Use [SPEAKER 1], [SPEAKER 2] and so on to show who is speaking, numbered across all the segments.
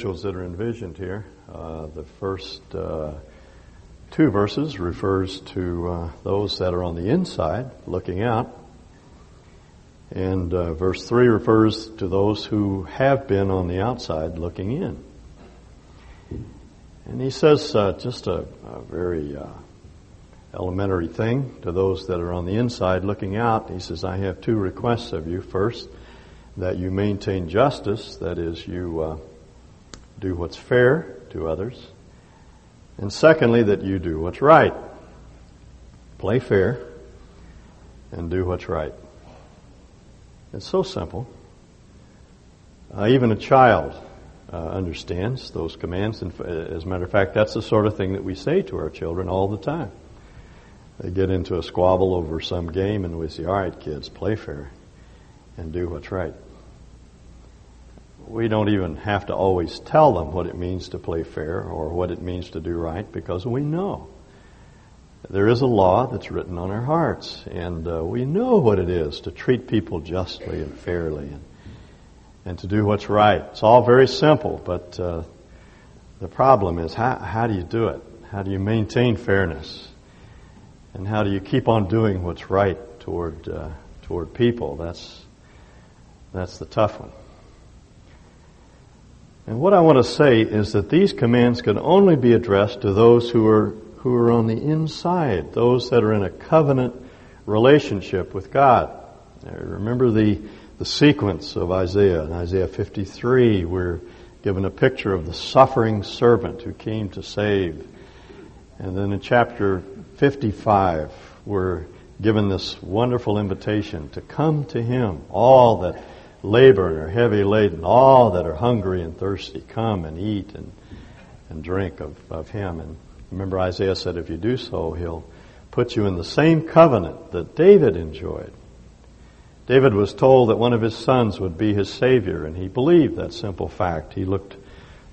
[SPEAKER 1] that are envisioned here. Uh, the first uh, two verses refers to uh, those that are on the inside looking out. And uh, verse 3 refers to those who have been on the outside looking in. And he says uh, just a, a very uh, elementary thing to those that are on the inside looking out. He says, I have two requests of you. First, that you maintain justice, that is, you do what's fair to others. And secondly, that you do what's right. Play fair and do what's right. It's so simple. Uh, even a child uh, understands those commands. And as a matter of fact, that's the sort of thing that we say to our children all the time. They get into a squabble over some game, and we say, All right, kids, play fair and do what's right. We don't even have to always tell them what it means to play fair or what it means to do right because we know. There is a law that's written on our hearts, and uh, we know what it is to treat people justly and fairly and, and to do what's right. It's all very simple, but uh, the problem is how, how do you do it? How do you maintain fairness? And how do you keep on doing what's right toward, uh, toward people? That's, that's the tough one. And what I want to say is that these commands can only be addressed to those who are who are on the inside, those that are in a covenant relationship with God. Remember the, the sequence of Isaiah. In Isaiah 53, we're given a picture of the suffering servant who came to save. And then in chapter 55, we're given this wonderful invitation to come to Him, all that labor and are heavy laden, all that are hungry and thirsty, come and eat and, and drink of, of Him. And Remember, Isaiah said, if you do so, he'll put you in the same covenant that David enjoyed. David was told that one of his sons would be his Savior, and he believed that simple fact. He looked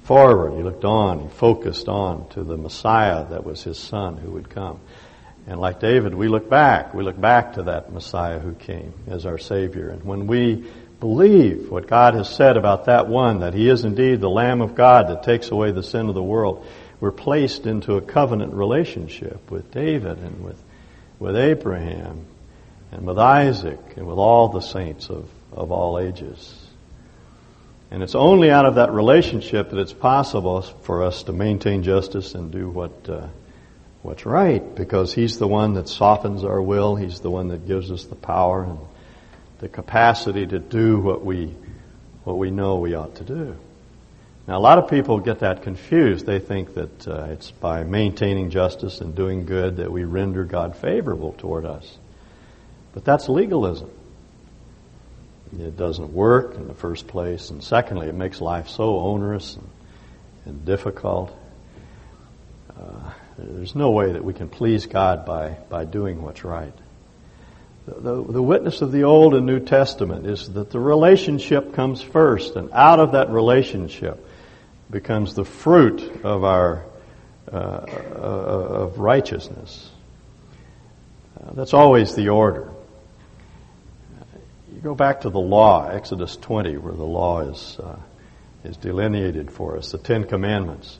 [SPEAKER 1] forward, he looked on, he focused on to the Messiah that was his son who would come. And like David, we look back. We look back to that Messiah who came as our Savior. And when we believe what God has said about that one, that He is indeed the Lamb of God that takes away the sin of the world, we're placed into a covenant relationship with David and with, with Abraham and with Isaac and with all the saints of, of all ages. And it's only out of that relationship that it's possible for us to maintain justice and do what, uh, what's right because He's the one that softens our will. He's the one that gives us the power and the capacity to do what we, what we know we ought to do. Now, a lot of people get that confused. They think that uh, it's by maintaining justice and doing good that we render God favorable toward us. But that's legalism. It doesn't work in the first place, and secondly, it makes life so onerous and, and difficult. Uh, there's no way that we can please God by, by doing what's right. The, the, witness of the Old and New Testament is that the relationship comes first, and out of that relationship, becomes the fruit of our uh, uh, of righteousness. Uh, that's always the order. You go back to the law, Exodus 20, where the law is uh, is delineated for us, the Ten Commandments.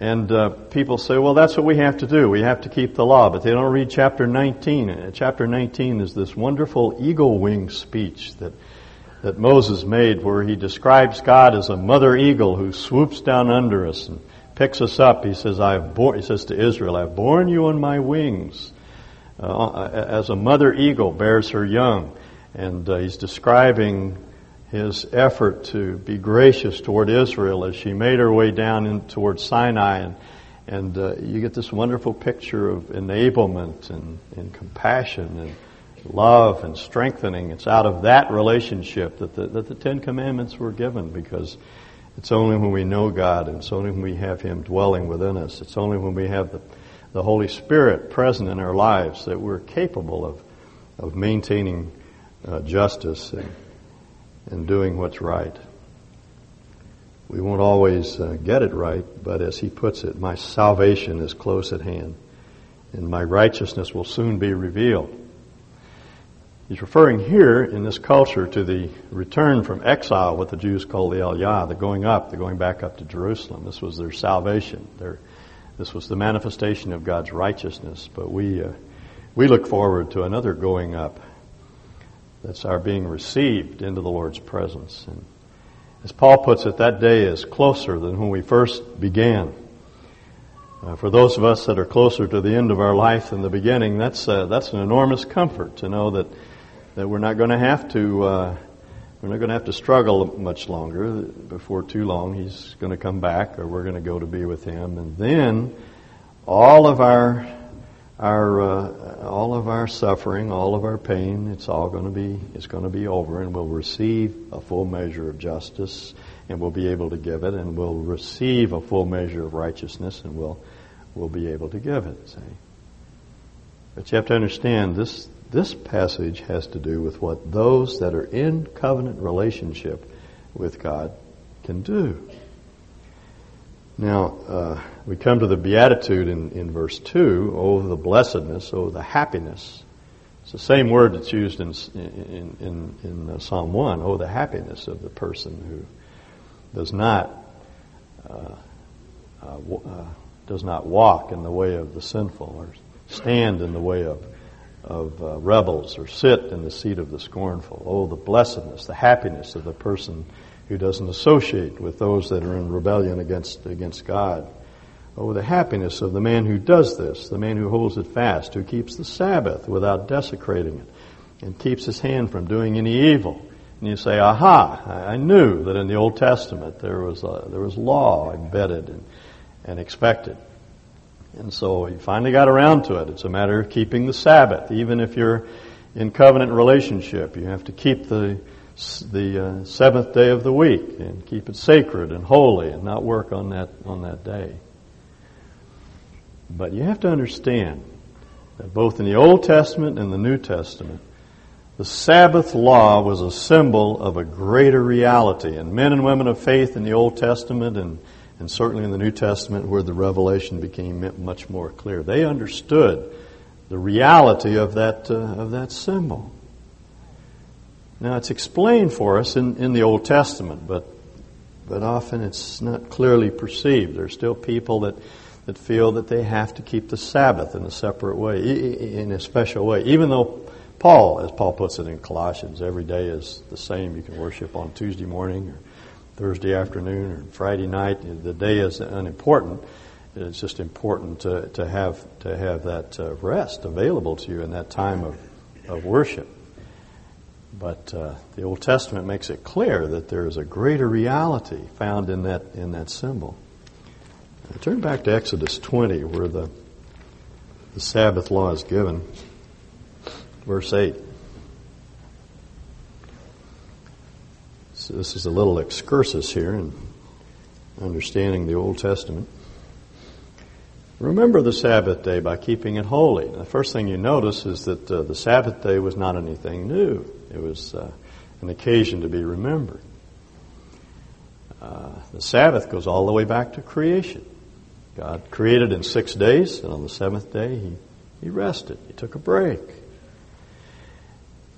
[SPEAKER 1] And uh, people say, well, that's what we have to do. We have to keep the law. But they don't read chapter 19. chapter 19 is this wonderful eagle wing speech that that Moses made where he describes God as a mother eagle who swoops down under us and picks us up. He says, I've born, he says to Israel, I've borne you on my wings. Uh, as a mother eagle bears her young. And uh, he's describing his effort to be gracious toward Israel as she made her way down in, toward Sinai. And, and uh, you get this wonderful picture of enablement and, and compassion and love and strengthening. It's out of that relationship that the, that the Ten Commandments were given because it's only when we know God and it's only when we have Him dwelling within us, it's only when we have the, the Holy Spirit present in our lives that we're capable of, of maintaining uh, justice and, and doing what's right. We won't always uh, get it right, but as he puts it, my salvation is close at hand, and my righteousness will soon be revealed. He's referring here in this culture to the return from exile, what the Jews call the Aliyah, the going up, the going back up to Jerusalem. This was their salvation. Their, this was the manifestation of God's righteousness. But we, uh, we look forward to another going up. That's our being received into the Lord's presence. And as Paul puts it, that day is closer than when we first began. Uh, for those of us that are closer to the end of our life than the beginning, that's, uh, that's an enormous comfort to know that that we're not going to have to uh, we're not going to have to struggle much longer. Before too long, he's going to come back, or we're going to go to be with him, and then all of our our uh, all of our suffering, all of our pain, it's all going to be it's going to be over, and we'll receive a full measure of justice, and we'll be able to give it, and we'll receive a full measure of righteousness, and we'll we'll be able to give it. See, but you have to understand this this passage has to do with what those that are in covenant relationship with God can do. Now, uh, we come to the beatitude in, in verse 2, oh, the blessedness, oh, the happiness. It's the same word that's used in, in, in, in uh, Psalm 1, oh, the happiness of the person who does not, uh, uh, uh does not walk in the way of the sinful or stand in the way of of uh, rebels or sit in the seat of the scornful. Oh, the blessedness, the happiness of the person who doesn't associate with those that are in rebellion against, against God. Oh, the happiness of the man who does this, the man who holds it fast, who keeps the Sabbath without desecrating it, and keeps his hand from doing any evil. And you say, aha, I knew that in the Old Testament there was, a, there was law embedded and, and expected. And so he finally got around to it. It's a matter of keeping the Sabbath. Even if you're in covenant relationship, you have to keep the, the uh, seventh day of the week and keep it sacred and holy and not work on that, on that day. But you have to understand that both in the Old Testament and the New Testament, the Sabbath law was a symbol of a greater reality. And men and women of faith in the Old Testament and and certainly in the New Testament where the revelation became much more clear. They understood the reality of that, uh, of that symbol. Now it's explained for us in, in the Old Testament, but, but often it's not clearly perceived. There's still people that, that feel that they have to keep the Sabbath in a separate way, in a special way, even though Paul, as Paul puts it in Colossians, every day is the same. You can worship on Tuesday morning or Thursday afternoon or Friday night. The day is unimportant. It's just important to, to have to have that uh, rest available to you in that time of, of worship. But uh, the Old Testament makes it clear that there is a greater reality found in that in that symbol. Now, turn back to Exodus 20, where the the Sabbath law is given. Verse 8. So this is a little excursus here in understanding the Old Testament. Remember the Sabbath day by keeping it holy. The first thing you notice is that uh, the Sabbath day was not anything new. It was uh, an occasion to be remembered. Uh, the Sabbath goes all the way back to creation. God created in six days, and on the seventh day he, he rested. He took a break.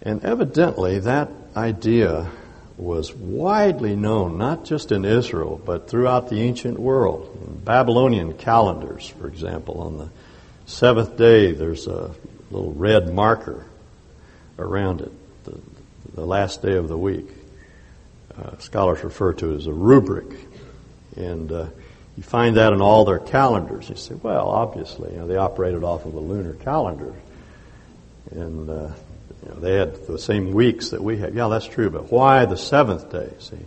[SPEAKER 1] And evidently that idea was widely known, not just in Israel, but throughout the ancient world. In Babylonian calendars, for example, on the seventh day, there's a little red marker around it, the, last day of the week. Uh, scholars refer to it as a rubric. And uh, you find that in all their calendars. You say, well, obviously, you know, they operated off of a lunar calendar. And uh, you know, they had the same weeks that we have. Yeah, that's true, but why the seventh day? See,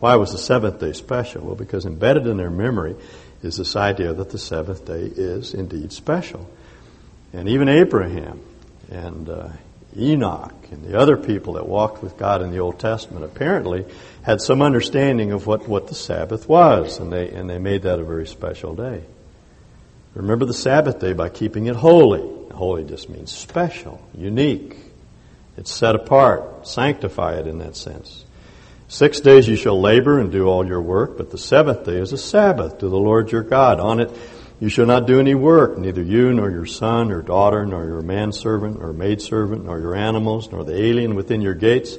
[SPEAKER 1] why was the seventh day special? Well, because embedded in their memory is this idea that the seventh day is indeed special. And even Abraham and uh, Enoch and the other people that walked with God in the Old Testament apparently had some understanding of what, what the Sabbath was, and they, and they made that a very special day. Remember the Sabbath day by keeping it holy. Holy just means special, unique. It's set apart. Sanctify it in that sense. Six days you shall labor and do all your work, but the seventh day is a Sabbath to the Lord your God. On it You shall not do any work, neither you, nor your son, or daughter, nor your manservant, or maidservant, nor your animals, nor the alien within your gates.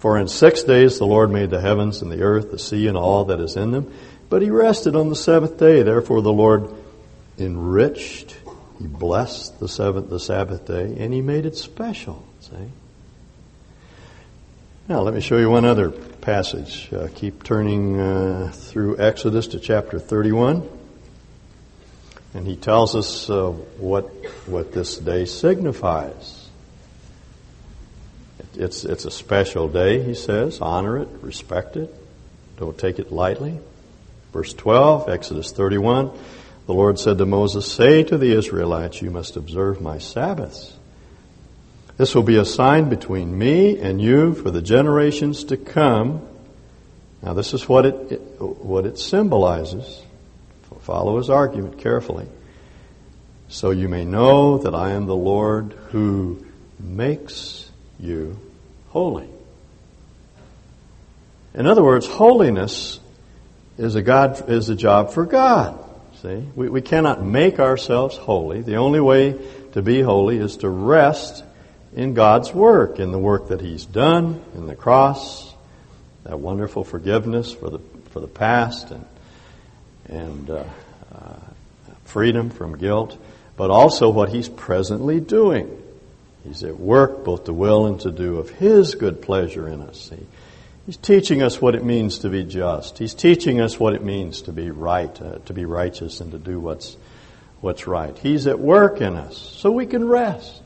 [SPEAKER 1] For in six days the Lord made the heavens and the earth, the sea, and all that is in them. But he rested on the seventh day. Therefore the Lord enriched, he blessed the seventh, the Sabbath day, and he made it special. See? Now let me show you one other passage. Uh, keep turning uh, through Exodus to chapter 31. And he tells us uh, what, what this day signifies. It's, it's a special day, he says. Honor it, respect it, don't take it lightly. Verse 12, Exodus 31, the Lord said to Moses, Say to the Israelites, You must observe my Sabbaths. This will be a sign between me and you for the generations to come. Now, this is what it, it what it symbolizes. Follow his argument carefully. So you may know that I am the Lord who makes you holy. In other words, holiness is a God is a job for God. See, we, we cannot make ourselves holy. The only way to be holy is to rest in God's work, in the work that He's done, in the cross, that wonderful forgiveness for the for the past and and uh, uh, freedom from guilt, but also what He's presently doing. He's at work both to will and to do of His good pleasure in us. See? He's teaching us what it means to be just. He's teaching us what it means to be right, uh, to be righteous, and to do what's what's right. He's at work in us, so we can rest.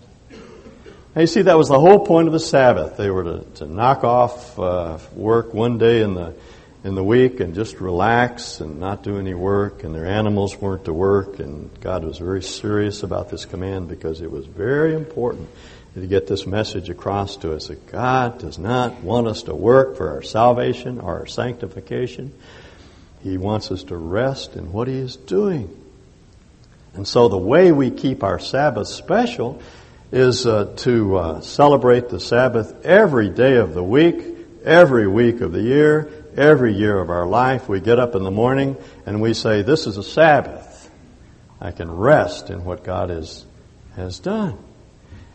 [SPEAKER 1] Now, you see, that was the whole point of the Sabbath. They were to, to knock off uh, work one day in the in the week and just relax and not do any work, and their animals weren't to work. And God was very serious about this command because it was very important to get this message across to us that God does not want us to work for our salvation or our sanctification. He wants us to rest in what He is doing. And so the way we keep our Sabbath special is uh, to uh, celebrate the Sabbath every day of the week, every week of the year, every year of our life. We get up in the morning and we say, This is a Sabbath. I can rest in what God is, has done.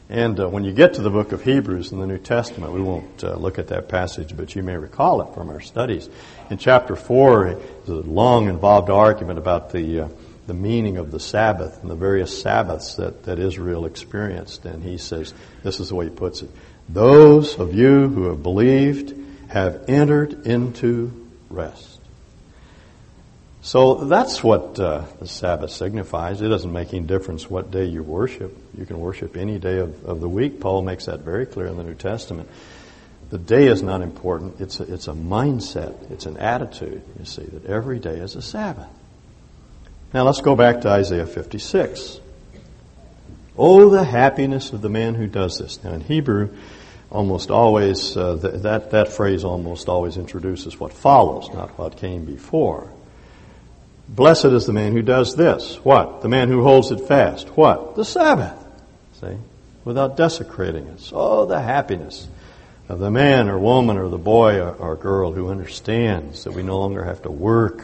[SPEAKER 1] And uh, when you get to the book of Hebrews in the New Testament, we won't uh, look at that passage, but you may recall it from our studies. In chapter 4, there's a long involved argument about the, uh, the meaning of the Sabbath and the various Sabbaths that, that Israel experienced. And he says, this is the way he puts it. Those of you who have believed have entered into rest. So that's what uh, the Sabbath signifies. It doesn't make any difference what day you worship. You can worship any day of, of the week. Paul makes that very clear in the New Testament. The day is not important. It's a, it's a mindset. It's an attitude, you see, that every day is a Sabbath. Now let's go back to Isaiah 56. Oh, the happiness of the man who does this. Now in Hebrew, almost always, uh, th- that, that phrase almost always introduces what follows, not what came before. Blessed is the man who does this. What? The man who holds it fast. What? The Sabbath. See? Without desecrating it. Oh, the happiness of the man or woman or the boy or, or girl who understands that we no longer have to work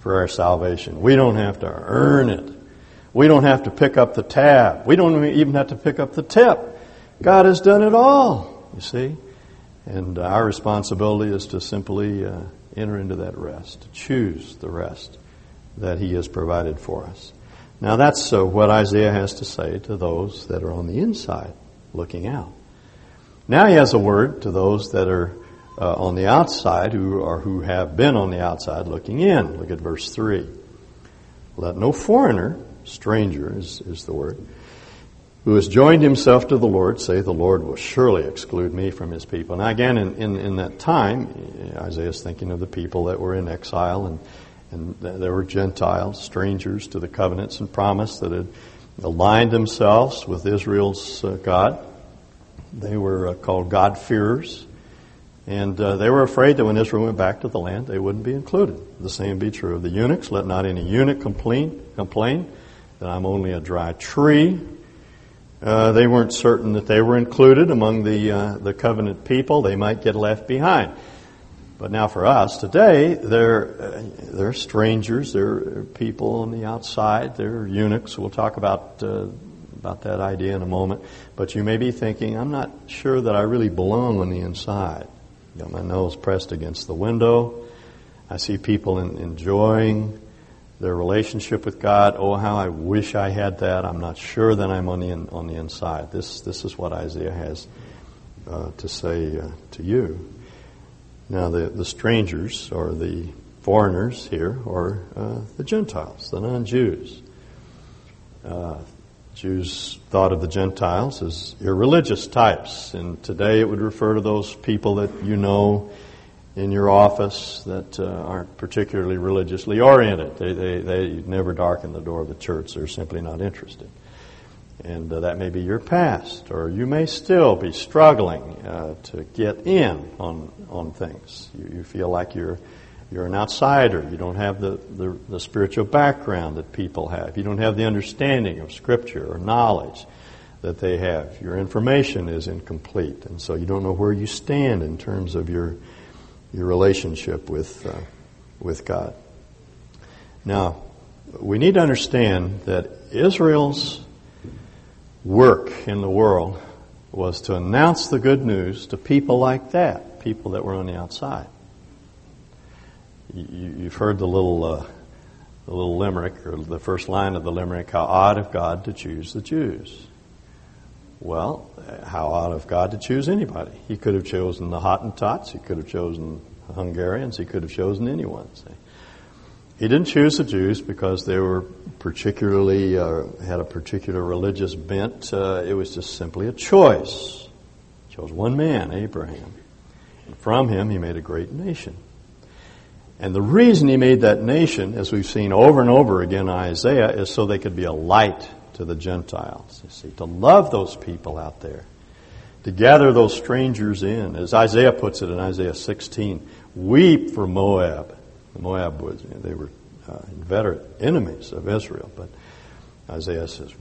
[SPEAKER 1] for our salvation. We don't have to earn it. We don't have to pick up the tab. We don't even have to pick up the tip. God has done it all, you see. And our responsibility is to simply uh, enter into that rest, to choose the rest that He has provided for us. Now that's uh, what Isaiah has to say to those that are on the inside looking out. Now he has a word to those that are uh, on the outside who are who have been on the outside looking in. Look at verse three. Let no foreigner, stranger is, is the word, who has joined himself to the Lord say, The Lord will surely exclude me from his people. Now again, in, in, in that time, Isaiah is thinking of the people that were in exile and and there were Gentiles, strangers to the covenants and promise that had aligned themselves with Israel's uh, God. They were uh, called God-fearers. And uh, they were afraid that when Israel went back to the land, they wouldn't be included. The same be true of the eunuchs. Let not any eunuch complain, complain that I'm only a dry tree. Uh, they weren't certain that they were included among the, uh, the covenant people. They might get left behind. But now for us today, they're, uh, they're strangers, they're people on the outside, they're eunuchs. We'll talk about, uh, about that idea in a moment. But you may be thinking, I'm not sure that I really belong on the inside. Got my nose pressed against the window. I see people in, enjoying their relationship with God. Oh, how I wish I had that. I'm not sure that I'm on the in, on the inside. This this is what Isaiah has uh, to say uh, to you. Now, the the strangers or the foreigners here are uh, the Gentiles, the non-Jews. Uh, Jews thought of the Gentiles as irreligious types, and today it would refer to those people that you know in your office that uh, aren't particularly religiously oriented. They, they, they never darken the door of the church. They're simply not interested. And uh, that may be your past, or you may still be struggling uh, to get in on, on things. You, you, feel like you're, you're an outsider. You don't have the, the, the spiritual background that people have. You don't have the understanding of Scripture or knowledge that they have. Your information is incomplete, and so you don't know where you stand in terms of your your relationship with, uh, with God. Now, we need to understand that Israel's work in the world was to announce the good news to people like that, people that were on the outside. You, have heard the little, uh, the little limerick, or the first line of the limerick, how odd of God to choose the Jews. Well, how odd of God to choose anybody. He could have chosen the Hottentots. He could have chosen Hungarians. He could have chosen anyone. See. He didn't choose the Jews because they were particularly uh, had a particular religious bent. Uh, it was just simply a choice. He chose one man, Abraham, and from him he made a great nation. And the reason he made that nation, as we've seen over and over again in Isaiah, is so they could be a light to the Gentiles. You see, to love those people out there, to gather those strangers in. As Isaiah puts it in Isaiah 16, weep for Moab. Moab was, they were uh, inveterate enemies of Israel, but Isaiah says,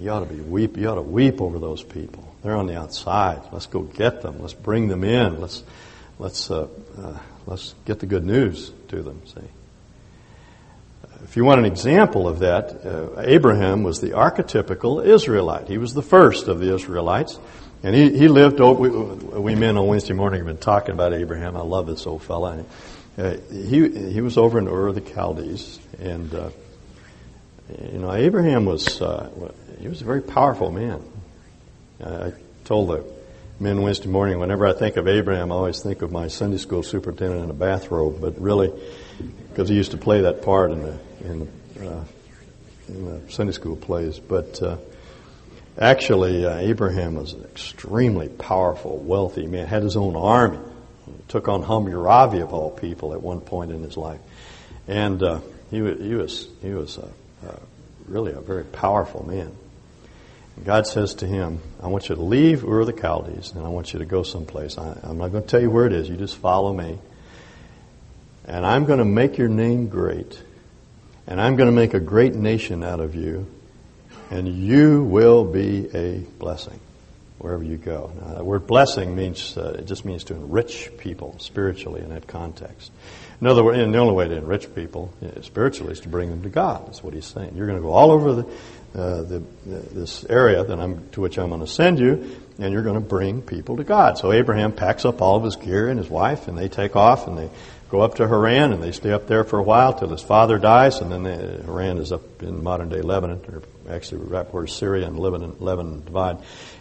[SPEAKER 1] you ought to be weep, you ought to weep over those people. They're on the outside. Let's go get them. Let's bring them in. Let's, let's, uh, uh, let's get the good news to them, see. If you want an example of that, uh, Abraham was the archetypical Israelite. He was the first of the Israelites. And he, he lived, oh, we, we men on Wednesday morning have been talking about Abraham. I love this old fella. Uh, he, he was over in Ur of the Chaldees. And, uh, you know, Abraham was, uh, he was a very powerful man. I told the men Wednesday morning, whenever I think of Abraham, I always think of my Sunday school superintendent in a bathrobe, but really, because he used to play that part in the in the, uh, in the Sunday school plays. But uh, actually, uh, Abraham was an extremely powerful, wealthy man. Had his own army. Took on Hammurabi of all people at one point in his life, and uh, he, he was he was really a very powerful man. And God says to him, I want you to leave Ur the Chaldees and I want you to go someplace. I, I'm not going to tell you where it is. You just follow me. And I'm going to make your name great and I'm going to make a great nation out of you, and you will be a blessing wherever you go. Now, the word blessing means uh, it just means to enrich people spiritually in that context. In other words, the only way to enrich people uh, spiritually is to bring them to God. That's what he's saying. You're going to go all over the, uh, the, this area that I'm to which I'm going to send you, and you're going to bring people to God. So Abraham packs up all of his gear and his wife, and they take off and they go up to Haran and they stay up there for a while till his father dies, and then they, Haran is up in modern day Lebanon, or actually right where Syria and Lebanon, Lebanon divide.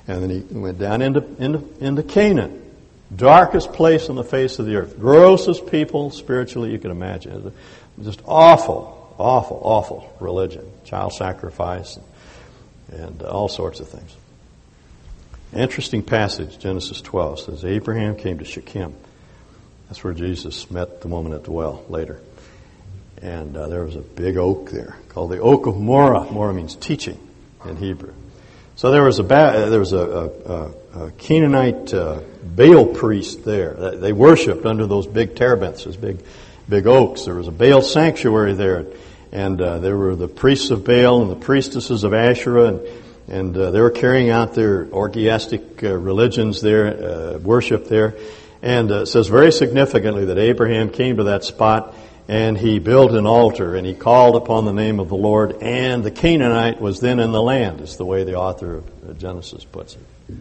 [SPEAKER 1] And then he went down into, into, into Canaan, darkest place on the face of the earth, grossest people spiritually you can imagine. Just awful, awful, awful religion, child sacrifice, and, and all sorts of things. Interesting passage, Genesis 12 says Abraham came to Shechem that's where Jesus met the woman at the well later. And uh, there was a big oak there called the Oak of Moreh. Moreh means teaching in Hebrew. So there was a ba- there was a, a, a Canaanite uh, Baal priest there. They worshipped under those big terebinths, those big big oaks. There was a Baal sanctuary there, and uh, there were the priests of Baal and the priestesses of Asherah, and and uh, they were carrying out their orgiastic uh, religions there, uh, worship there. And uh, it says very significantly that Abraham came to that spot and he built an altar and he called upon the name of the Lord and the Canaanite was then in the land, is the way the author of Genesis puts it.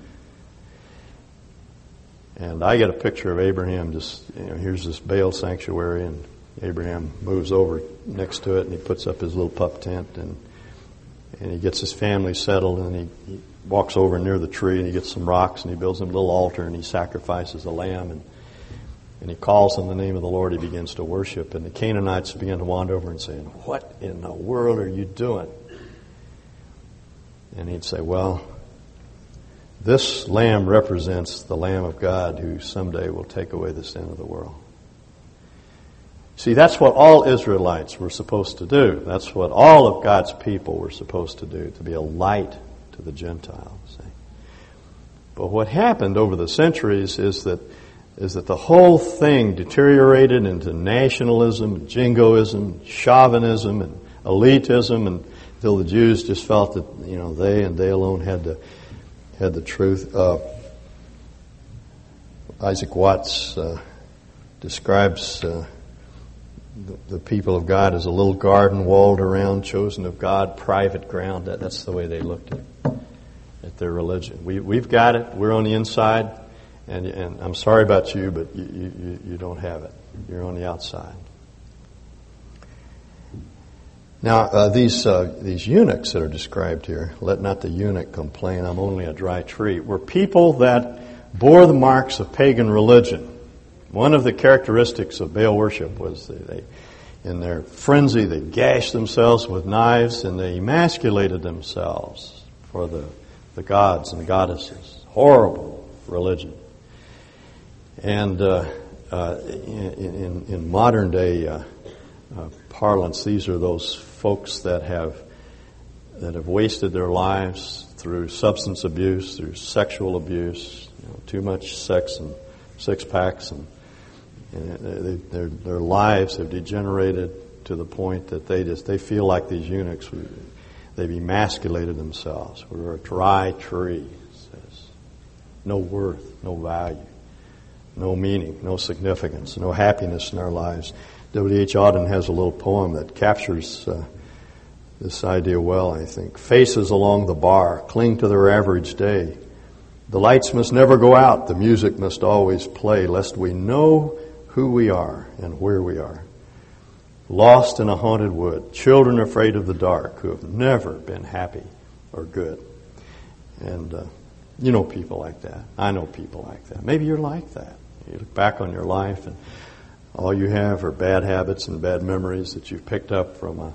[SPEAKER 1] And I get a picture of Abraham just, you know, here's this Baal sanctuary and Abraham moves over next to it and he puts up his little pup tent and and he gets his family settled and he, he walks over near the tree and he gets some rocks and he builds him a little altar and he sacrifices a lamb and and he calls on the name of the Lord. He begins to worship and the Canaanites begin to wander over and saying, "What in the world are you doing?" And he'd say, "Well." This lamb represents the Lamb of God who someday will take away the sin of the world. See, that's what all Israelites were supposed to do. That's what all of God's people were supposed to do, to be a light to the Gentiles. But what happened over the centuries is that is that the whole thing deteriorated into nationalism, jingoism, chauvinism, and elitism, and until the Jews just felt that you know they and they alone had the had the truth. Uh, Isaac Watts uh, describes. Uh, the, the, people of God as a little garden walled around, chosen of God, private ground. That, that's the way they looked at, at their religion. We, we've got it. We're on the inside. And, and I'm sorry about you, but you, you, you don't have it. You're on the outside. Now, uh, these, uh, these eunuchs that are described here, let not the eunuch complain, I'm only a dry tree, were people that bore the marks of pagan religion. One of the characteristics of Baal worship was they, they, in their frenzy, they gashed themselves with knives and they emasculated themselves for the, the gods and the goddesses. Horrible religion. And uh, uh, in, in, in, modern day uh, uh, parlance, these are those folks that have that have wasted their lives through substance abuse, through sexual abuse, you know, too much sex and six packs and and their, their lives have degenerated to the point that they just they feel like these eunuchs. They've emasculated themselves. We're a dry tree. Says, no worth, no value, no meaning, no significance, no happiness in our lives. W. H. Auden has a little poem that captures uh, this idea well. I think faces along the bar cling to their average day. The lights must never go out. The music must always play, lest we know who we are and where we are. Lost in a haunted wood, children afraid of the dark who have never been happy or good. And uh, you know people like that. I know people like that. Maybe you're like that. You look back on your life and all you have are bad habits and bad memories that you've picked up from a,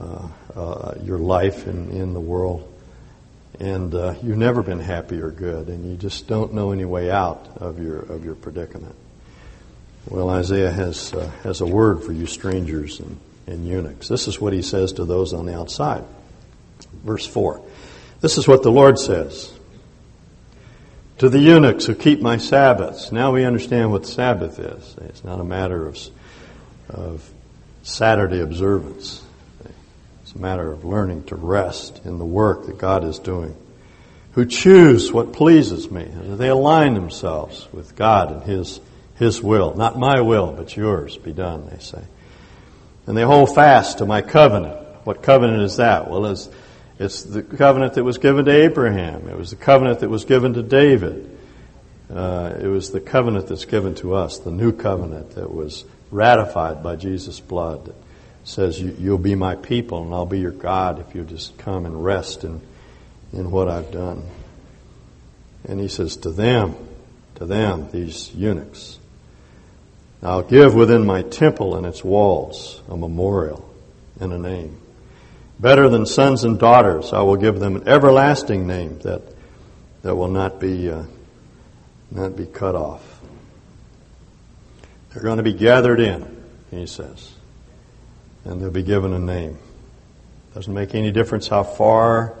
[SPEAKER 1] uh, uh, your life in, in the world. And uh, you've never been happy or good, and you just don't know any way out of your, of your predicament. Well, Isaiah has, uh, has a word for you strangers and, and eunuchs. This is what he says to those on the outside. Verse 4. This is what the Lord says. To the eunuchs who keep my Sabbaths. Now we understand what Sabbath is. It's not a matter of, of Saturday observance. It's a matter of learning to rest in the work that God is doing. Who choose what pleases me. They align themselves with God and His his will. Not my will, but yours be done, they say. And they hold fast to my covenant. What covenant is that? Well, it's, it's the covenant that was given to Abraham. It was the covenant that was given to David. Uh, it was the covenant that's given to us, the new covenant that was ratified by Jesus' blood that says, You'll be my people and I'll be your God if you just come and rest in, in what I've done. And he says, To them, to them, these eunuchs, I'll give within my temple and its walls a memorial and a name. Better than sons and daughters, I will give them an everlasting name that, that will not be, uh, not be cut off. They're going to be gathered in, he says, and they'll be given a name. Doesn't make any difference how far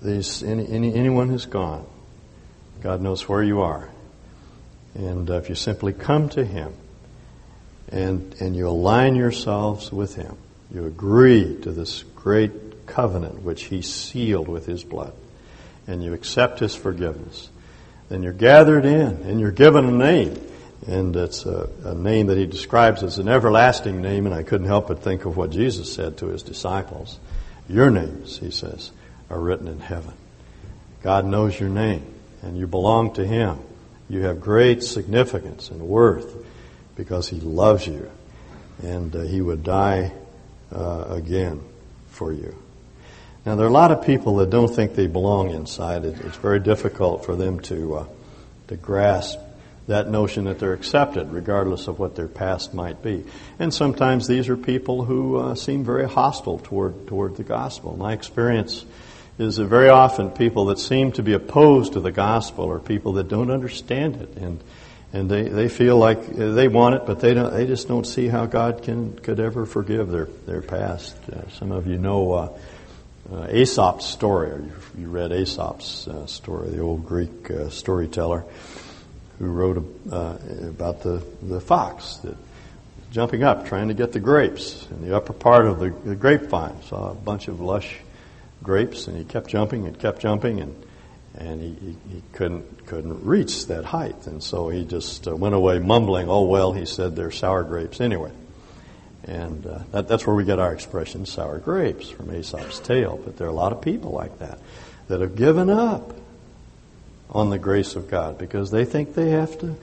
[SPEAKER 1] these, any, any, anyone has gone. God knows where you are. And uh, if you simply come to Him and, and you align yourselves with Him, you agree to this great covenant which He sealed with His blood, and you accept His forgiveness, then you're gathered in and you're given a name. And it's a, a, name that he describes as an everlasting name, and I couldn't help but think of what Jesus said to his disciples. Your names, he says, are written in heaven. God knows your name, and you belong to him. You have great significance and worth because he loves you, and uh, he would die uh, again for you. Now, there are a lot of people that don't think they belong inside. It, it's very difficult for them to, uh, to grasp that notion that they're accepted, regardless of what their past might be. And sometimes these are people who uh, seem very hostile toward, toward the gospel. My experience is that very often people that seem to be opposed to the gospel are people that don't understand it. And, and they, they feel like they want it, but they, don't, they just don't see how God can, could ever forgive their, their past. Uh, some of you know uh, uh, Aesop's story, or you, you read Aesop's uh, story, the old Greek uh, storyteller who wrote uh, about the, the fox that jumping up, trying to get the grapes in the upper part of the, the grapevine. Saw a bunch of lush grapes, and he kept jumping and kept jumping, and and he, he, he couldn't couldn't reach that height, and so he just uh, went away mumbling. Oh well, he said they're sour grapes anyway. And uh, that, that's where we get our expression sour grapes from Aesop's tale. But there are a lot of people like that that have given up on the grace of God because they think they have to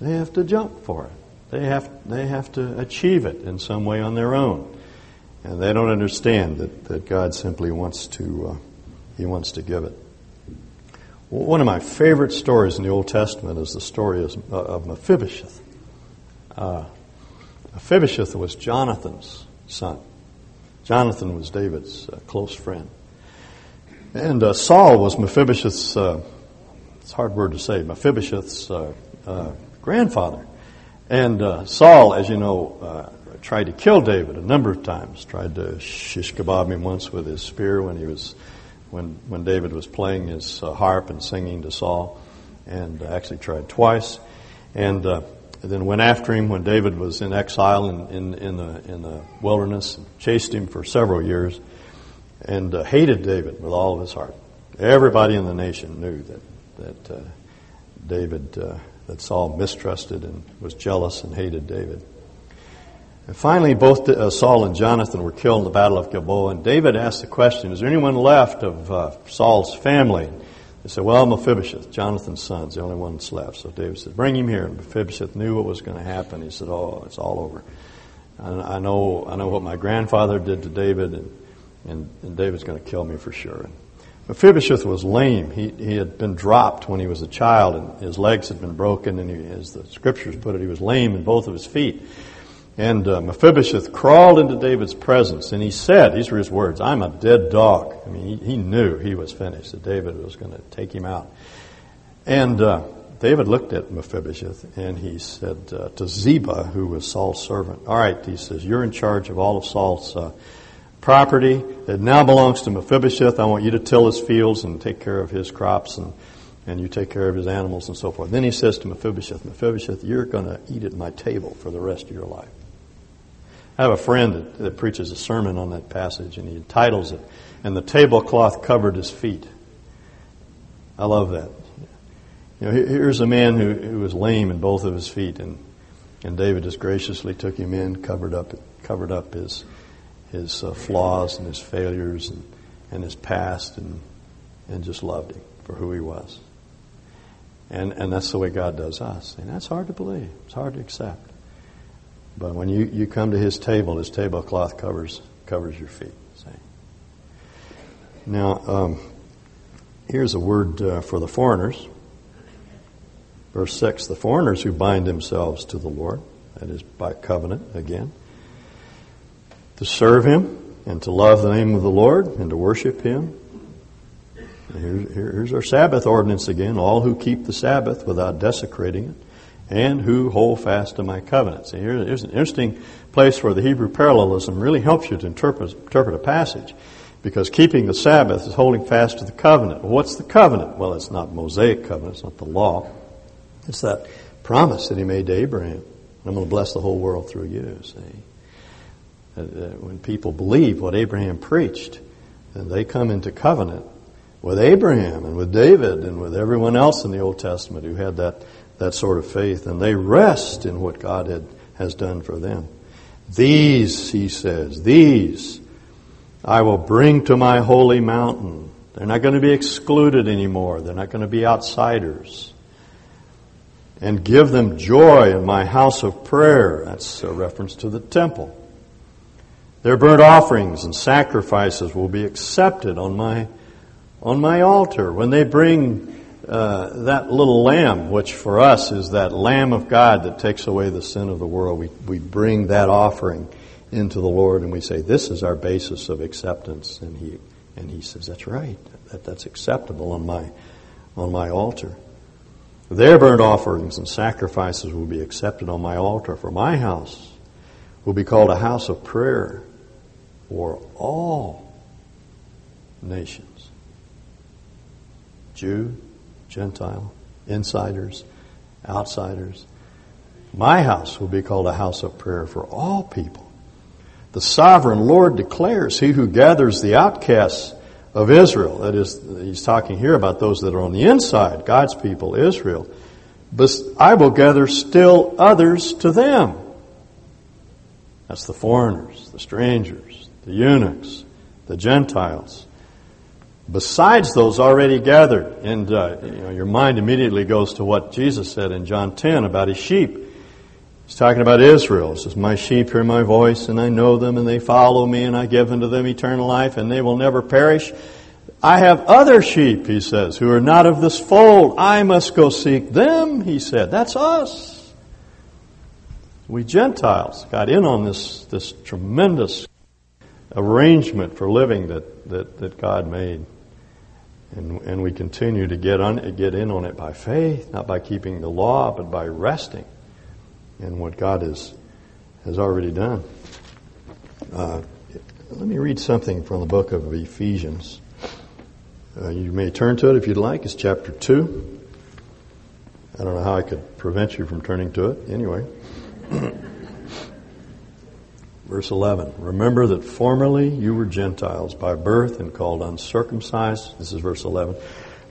[SPEAKER 1] they have to jump for it. They have they have to achieve it in some way on their own. And they don't understand that, that God simply wants to uh, He wants to give it. One of my favorite stories in the Old Testament is the story of, of Mephibosheth. Uh, Mephibosheth was Jonathan's son. Jonathan was David's uh, close friend. And uh, Saul was Mephibosheth's, uh, it's a hard word to say, Mephibosheth's uh, uh, grandfather. And uh, Saul, as you know, tried to kill David a number of times, tried to shish kebab him once with his spear when he was, when, when David was playing his harp and singing to Saul, and actually tried twice. And and then went after him when David was in exile in, in, in, the, in the wilderness, chased him for several years, and uh, hated David with all of his heart. Everybody in the nation knew that, that uh, David, uh, that Saul mistrusted and was jealous and hated David. And finally, both uh, Saul and Jonathan were killed in the Battle of Gilboa, and David asked the question, is there anyone left of uh, Saul's family? They said, well, Mephibosheth, Jonathan's son's the only one that's left. So David said, bring him here. And Mephibosheth knew what was going to happen. He said, oh, it's all over. And I know, I know what my grandfather did to David, and, and, and David's going to kill me for sure. And Mephibosheth was lame. He, he had been dropped when he was a child, and his legs had been broken, and he, as the scriptures put it, he was lame in both of his feet. And uh, Mephibosheth crawled into David's presence, and he said, these were his words, I'm a dead dog. I mean, he, he knew he was finished, that David was going to take him out. And uh, David looked at Mephibosheth, and he said uh, to Ziba, who was Saul's servant, all right, he says, you're in charge of all of Saul's uh, property. It now belongs to Mephibosheth. I want you to till his fields and take care of his crops and and you take care of his animals and so forth. Then he says to Mephibosheth, Mephibosheth, you're going to eat at my table for the rest of your life. I have a friend that, that preaches a sermon on that passage, and he entitles it, And the tablecloth covered his feet. I love that. You know, here's a man who, who was lame in both of his feet, and, and David just graciously took him in, covered up, covered up his, his uh, flaws and his failures and, and his past, and, and just loved him for who he was. And, and that's the way God does us. And that's hard to believe. It's hard to accept. But when you, you come to his table, his tablecloth covers covers your feet. See? Now, um, here's a word uh, for the foreigners. Verse 6 The foreigners who bind themselves to the Lord, that is by covenant again, to serve him and to love the name of the Lord and to worship him. Here's, here's our Sabbath ordinance again all who keep the Sabbath without desecrating it and who hold fast to my covenants. See, here's an interesting place where the Hebrew parallelism really helps you to interpret, interpret a passage. Because keeping the Sabbath is holding fast to the covenant. What's the covenant? Well, it's not Mosaic covenant, it's not the law. It's that promise that he made to Abraham. I'm going to bless the whole world through you, see. Uh, uh, when people believe what Abraham preached, and they come into covenant, with Abraham and with David and with everyone else in the Old Testament who had that, that sort of faith. And they rest in what God had, has done for them. These, he says, these I will bring to my holy mountain. They're not going to be excluded anymore. They're not going to be outsiders. And give them joy in my house of prayer. That's a reference to the temple. Their burnt offerings and sacrifices will be accepted on my, on my altar. When they bring uh, that little lamb, which for us is that Lamb of God that takes away the sin of the world, we, we bring that offering into the Lord and we say, this is our basis of acceptance. And he, and he says, that's right. That, that's acceptable on my, on my altar. Their burnt offerings and sacrifices will be accepted on my altar, for my house will be called a house of prayer for all nations. Jew, Gentile, insiders, outsiders. My house will be called a house of prayer for all people. The sovereign Lord declares, He who gathers the outcasts of Israel, that is, he's talking here about those that are on the inside, God's people, Israel, but I will gather still others to them. That's the foreigners, the strangers, the eunuchs, the Gentiles. Besides those already gathered, and uh, you know, your mind immediately goes to what Jesus said in John 10 about his sheep. He's talking about Israel. He says, My sheep hear my voice, and I know them, and they follow me, and I give unto them eternal life, and they will never perish. I have other sheep, he says, who are not of this fold. I must go seek them, he said. That's us. We Gentiles got in on this, this tremendous arrangement for living that, that, that God made. And, and we continue to get, on, get in on it by faith, not by keeping the law, but by resting in what God has, has already done. Uh, let me read something from the book of Ephesians. Uh, you may turn to it if you'd like. It's chapter 2. I don't know how I could prevent you from turning to it. Anyway. Verse 11. Remember that formerly you were Gentiles by birth and called uncircumcised. This is verse 11.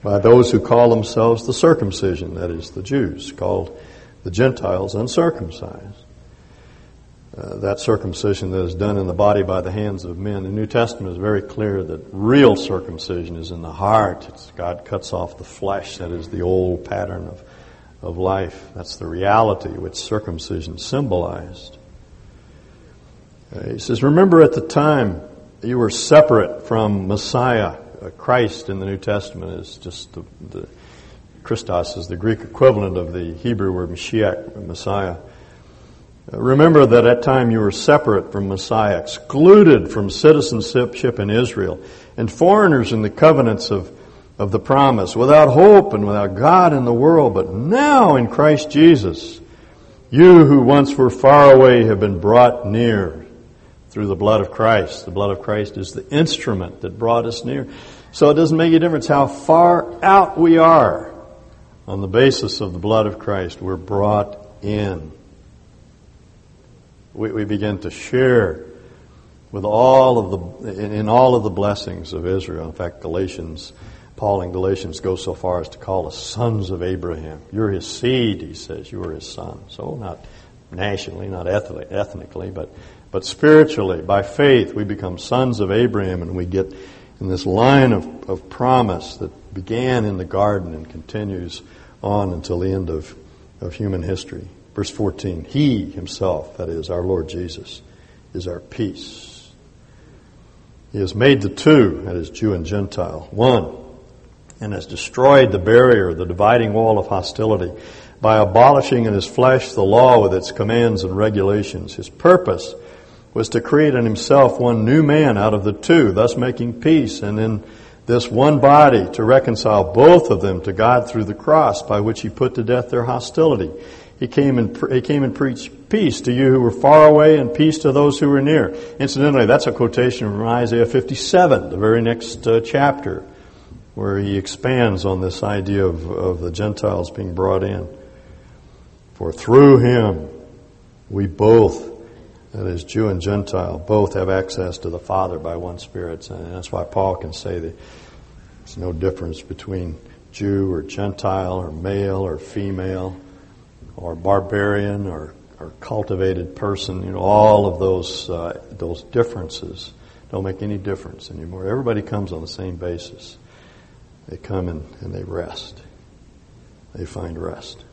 [SPEAKER 1] By those who call themselves the circumcision, that is, the Jews, called the Gentiles uncircumcised. Uh, that circumcision that is done in the body by the hands of men. The New Testament is very clear that real circumcision is in the heart. It's God cuts off the flesh. That is the old pattern of, of life. That's the reality which circumcision symbolized. Uh, he says, Remember at the time you were separate from Messiah. Uh, Christ in the New Testament is just the, the Christos is the Greek equivalent of the Hebrew word Mashiach, Messiah. Remember that at time you were separate from Messiah, excluded from citizenship in Israel, and foreigners in the covenants of, of the promise, without hope and without God in the world. But now in Christ Jesus, you who once were far away have been brought near through the blood of Christ. The blood of Christ is the instrument that brought us near. So it doesn't make a difference how far out we are on the basis of the blood of Christ, we're brought in. We, we begin to share with all of the, in, all of the blessings of Israel. In fact, Galatians, Paul in Galatians goes so far as to call us sons of Abraham. You're his seed, he says. You are his son. So not nationally, not ethnically, but, but spiritually, by faith, we become sons of Abraham and we get in this line of, of promise that began in the garden and continues on until the end of, of human history. Verse 14 He himself, that is, our Lord Jesus, is our peace. He has made the two, that is, Jew and Gentile, one, and has destroyed the barrier, the dividing wall of hostility, by abolishing in his flesh the law with its commands and regulations. His purpose was to create in himself one new man out of the two, thus making peace, and in this one body to reconcile both of them to God through the cross by which he put to death their hostility. He came and, he came and preached peace to you who were far away and peace to those who were near. Incidentally, that's a quotation from Isaiah 57, the very next uh, chapter, where he expands on this idea of, of the Gentiles being brought in. For through him we both that is, Jew and Gentile both have access to the Father by one Spirit. And that's why Paul can say that There's no difference between Jew or Gentile or male or female or barbarian or, or cultivated person. You know, all of those uh, those differences don't make any difference anymore. Everybody comes on the same basis. They come and, and they rest. They find rest.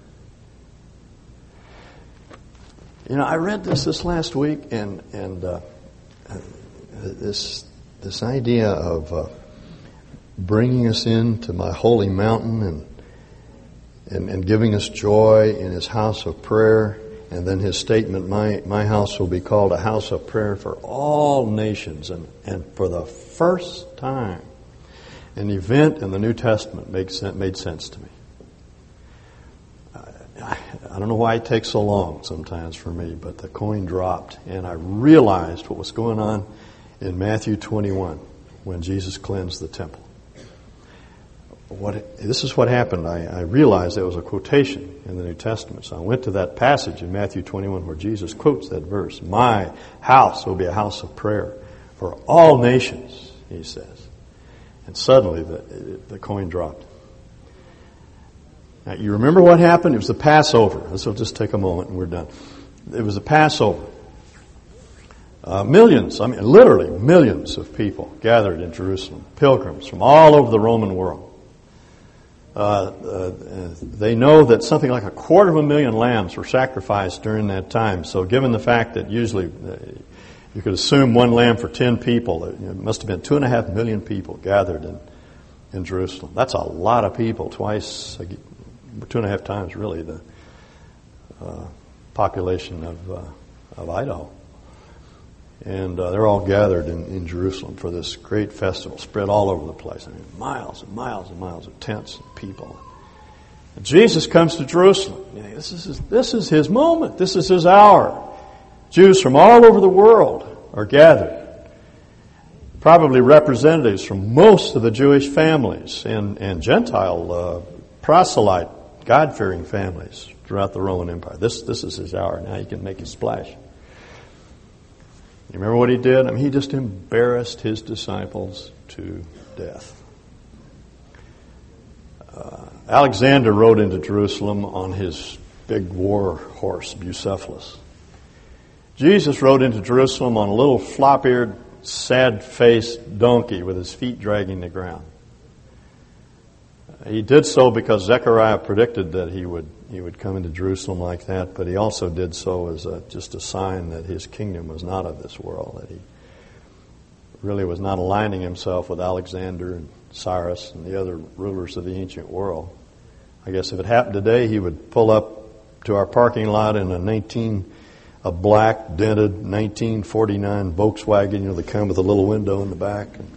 [SPEAKER 1] You know, I read this this last week, and and uh, this this idea of uh, bringing us into my holy mountain and, and and giving us joy in His house of prayer, and then His statement, "My my house will be called a house of prayer for all nations," and and for the first time, an event in the New Testament made made sense to me. I don't know why it takes so long sometimes for me, but the coin dropped and I realized what was going on in Matthew 21 when Jesus cleansed the temple. What, this is what happened. I, I realized there was a quotation in the New Testament. So I went to that passage in Matthew 21 where Jesus quotes that verse. My house will be a house of prayer for all nations, he says. And suddenly the, the coin dropped. Now, you remember what happened? It was the Passover. So just take a moment and we're done. It was the Passover. Uh, millions, I mean, literally millions of people gathered in Jerusalem, pilgrims from all over the Roman world. Uh, uh, they know that something like a quarter of a million lambs were sacrificed during that time. So, given the fact that usually uh, you could assume one lamb for ten people, it must have been two and a half million people gathered in, in Jerusalem. That's a lot of people, twice two and a half times really the uh, population of, uh, of Idaho. And uh, they're all gathered in, in Jerusalem for this great festival, spread all over the place. I mean, miles and miles and miles of tents and people. And Jesus comes to Jerusalem. You know, this, is his, this is his moment. This is his hour. Jews from all over the world are gathered. Probably representatives from most of the Jewish families and, and Gentile uh, proselyte God fearing families throughout the Roman Empire. This, this is his hour. Now he can make his splash. You remember what he did? I mean, he just embarrassed his disciples to death. Uh, Alexander rode into Jerusalem on his big war horse, Bucephalus. Jesus rode into Jerusalem on a little flop eared, sad faced donkey with his feet dragging the ground. He did so because Zechariah predicted that he would he would come into Jerusalem like that, but he also did so as a, just a sign that his kingdom was not of this world, that he really was not aligning himself with Alexander and Cyrus and the other rulers of the ancient world. I guess if it happened today, he would pull up to our parking lot in a 19 a black dented 1949 Volkswagen, you know, they come with a little window in the back. And,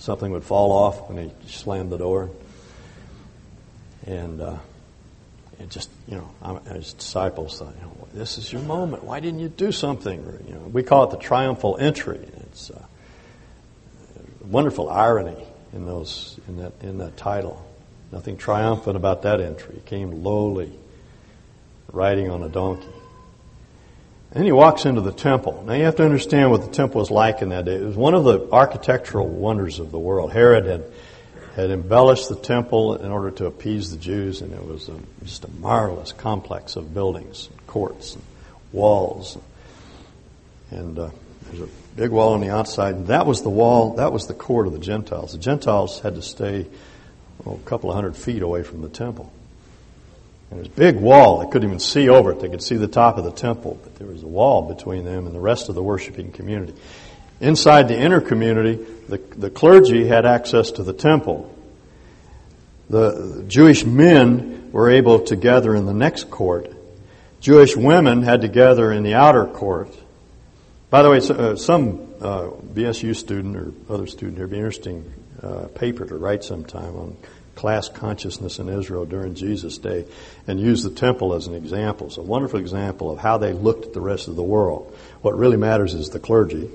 [SPEAKER 1] something would fall off when he slammed the door. And uh, it just, you know, his disciples thought, you know, this is your moment. Why didn't you do something? Or, you know, we call it the triumphal entry. It's uh, wonderful irony in those in that in that title. Nothing triumphant about that entry. He came lowly, riding on a donkey. And he walks into the temple. Now you have to understand what the temple was like in that day. It was one of the architectural wonders of the world. Herod had had embellished the temple in order to appease the Jews, and it was a, just a marvelous complex of buildings, and courts, and walls, and uh, there's a big wall on the outside. And that was the wall. That was the court of the Gentiles. The Gentiles had to stay oh, a couple of hundred feet away from the temple. And a big wall. They couldn't even see over it. They could see the top of the temple, but there was a wall between them and the rest of the worshiping community. Inside the inner community, the, the clergy had access to the temple. The Jewish men were able to gather in the next court. Jewish women had to gather in the outer court. By the way, uh, some uh, BSU student or other student here, would be interesting uh, paper to write sometime on class consciousness in Israel during Jesus' day and use the temple as an example. It's a wonderful example of how they looked at the rest of the world. What really matters is the clergy.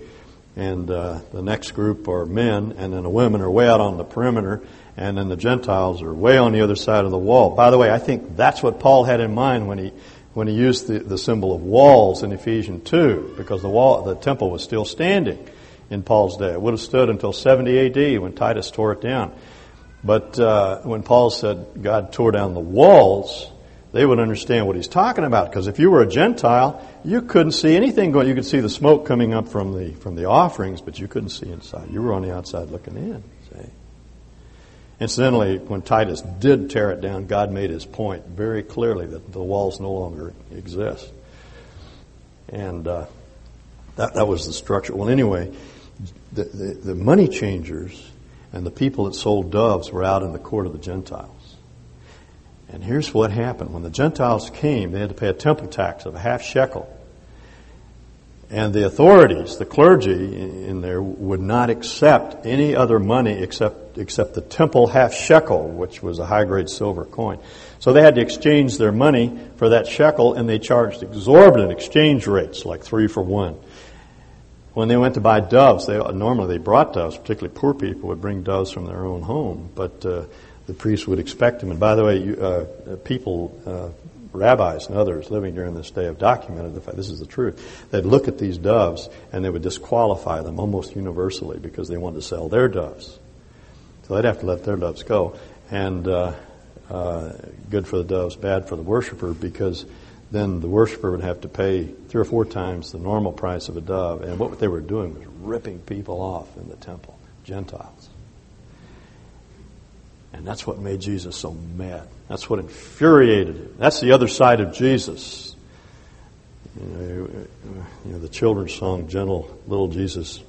[SPEAKER 1] And uh, the next group are men, and then the women are way out on the perimeter, and then the Gentiles are way on the other side of the wall. By the way, I think that's what Paul had in mind when he when he used the, the symbol of walls in Ephesians 2, because the wall, the temple was still standing. in Paul's day. It would have stood until 70 AD when Titus tore it down. But uh, when Paul said God tore down the walls, they would understand what he's talking about. Because if you were a Gentile, you couldn't see anything going. You could see the smoke coming up from the from the offerings, but you couldn't see inside. You were on the outside looking in. See. Incidentally, when Titus did tear it down, God made his point very clearly that the walls no longer exist. And uh, that, that was the structure. Well, anyway, the, the, the money changers and the people that sold doves were out in the court of the Gentiles. And here's what happened. When the Gentiles came, they had to pay a temple tax of a half shekel. And the authorities, the clergy in there, would not accept any other money except, except the temple half shekel, which was a high grade silver coin. So they had to exchange their money for that shekel, and they charged exorbitant exchange rates, like three for one. When they went to buy doves, they normally they brought doves. Particularly poor people would bring doves from their own home, but uh, the priest would expect them. And by the way, you, uh, people, uh, rabbis and others living during this day have documented the fact this is the truth. They'd look at these doves and they would disqualify them almost universally because they wanted to sell their doves. So they'd have to let their doves go. And uh, uh, good for the doves, bad for the worshiper because then the worshiper would have to pay three or four times the normal price of a dove. And what they were doing was ripping people off in the temple, Gentiles. And that's what made Jesus so mad. That's what infuriated him. That's the other side of Jesus. You know, you know the children's song, Gentle, Little Jesus,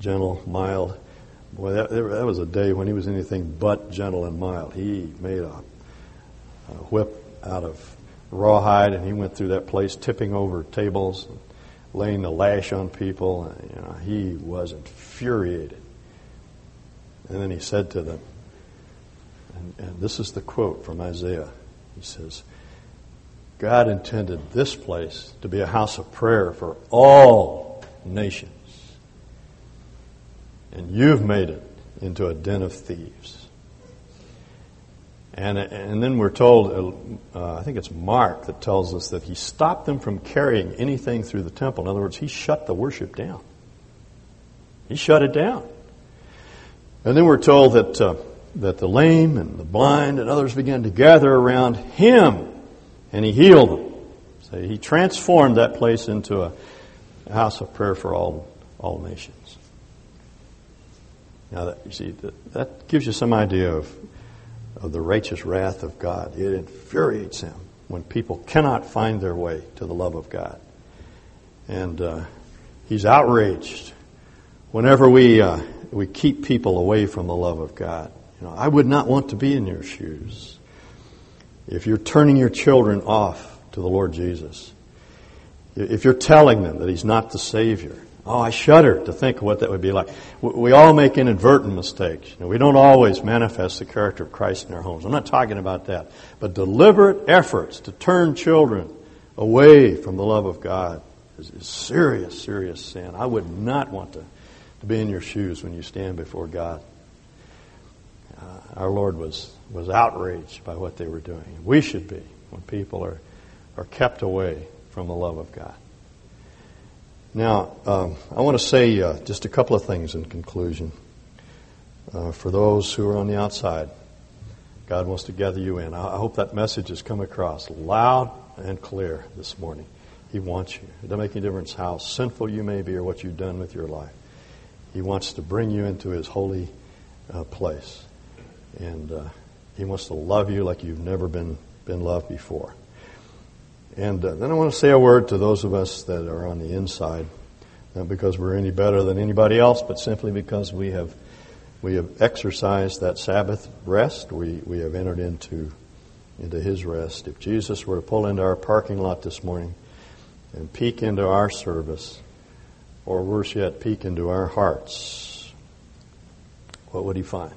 [SPEAKER 1] Gentle, Mild. Boy, that, that was a day when he was anything but gentle and mild. He made a, a whip out of rawhide, and he went through that place tipping over tables, laying the lash on people. You know, he was infuriated. And then he said to them, and, and this is the quote from Isaiah. He says, God intended this place to be a house of prayer for all nations. And you've made it into a den of thieves. And, and then we're told, uh, I think it's Mark that tells us that he stopped them from carrying anything through the temple. In other words, he shut the worship down. He shut it down. And then we're told that, uh, that the lame and the blind and others began to gather around him, and he healed them. So he transformed that place into a, house of prayer for all, all nations. Now, that, you see, that, that gives you some idea of of the righteous wrath of God. It infuriates him when people cannot find their way to the love of God. And uh, he's outraged whenever we, uh, we keep people away from the love of God. You know, I would not want to be in your shoes if you're turning your children off to the Lord Jesus. If you're telling them that He's not the Savior, Oh, I shudder to think of what that would be like. We all make inadvertent mistakes. You know, we don't always manifest the character of Christ in our homes. I'm not talking about that. But deliberate efforts to turn children away from the love of God is, is serious, serious sin. I would not want to, to be in your shoes when you stand before God. Uh, our Lord was, was outraged by what they were doing. We should be when people are, are kept away from the love of God. Now, um, I want to say uh, just a couple of things in conclusion. Uh, for those who are on the outside, God wants to gather you in. I, hope that message has come across loud and clear this morning. He wants you. It doesn't make any difference how sinful you may be or what you've done with your life. He wants to bring you into His holy uh, place. And uh, He wants to love you like you've never been, been loved before. And uh, then I want to say a word to those of us that are on the inside, not because we're any better than anybody else, but simply because we have we have exercised that Sabbath rest. We we have entered into into His rest. If Jesus were to pull into our parking lot this morning and peek into our service, or worse yet, peek into our hearts, what would He find?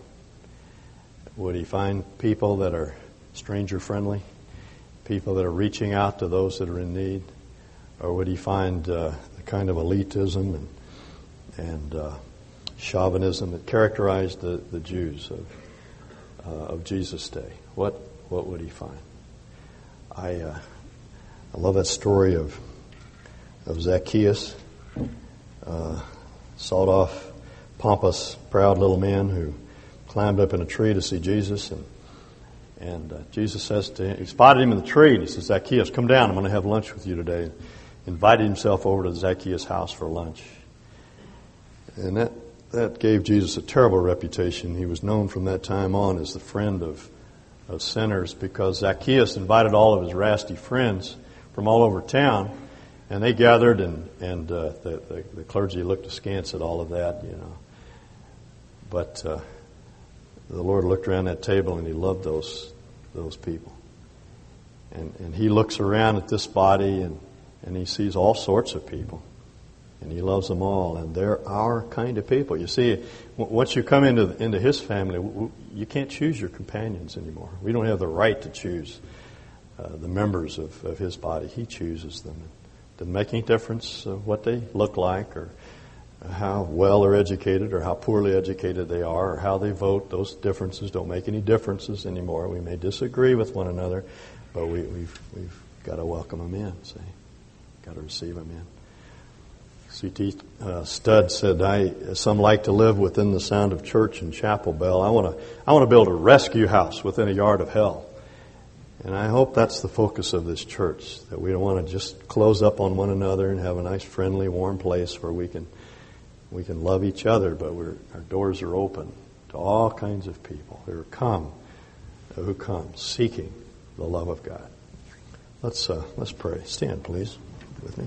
[SPEAKER 1] Would He find people that are stranger friendly? People that are reaching out to those that are in need? Or would he find uh, the kind of elitism and, and uh, chauvinism that characterized the, the Jews of, uh, of Jesus' day? What, what would he find? I, uh, I love that story of, of Zacchaeus. Uh, sawed off, pompous, proud little man who climbed up in a tree to see Jesus. And, and uh, Jesus says to him, he spotted him in the tree and he says, Zacchaeus, come down. I'm going to have lunch with you today. And Invited himself over to Zacchaeus' house for lunch. And that, that gave Jesus a terrible reputation. He was known from that time on as the friend of, of sinners because Zacchaeus invited all of his rasty friends from all over town and they gathered, and and uh, the, the, the clergy looked askance at all of that, you know. But uh, the Lord looked around that table, and He loved those those people. And and He looks around at this body, and and He sees all sorts of people, and He loves them all, and they're our kind of people. You see, once you come into into His family, you can't choose your companions anymore. We don't have the right to choose. Uh, the members of, of his body. He chooses them. Doesn't make any difference what they look like or how well they're educated or how poorly educated they are or how they vote. Those differences don't make any differences anymore. We may disagree with one another, but we, have we've, we've got to welcome them in. See, got to receive them in. C.T. Uh, Studd said, "I some like to live within the sound of church and chapel bell. I want to I want to build a rescue house within a yard of hell." And I hope that's the focus of this church, that we don't want to just close up on one another and have a nice, friendly, warm place where we can, we can love each other, but our doors are open to all kinds of people who come, who come seeking the love of God. Let's, uh, let's pray. Stand, please, with me.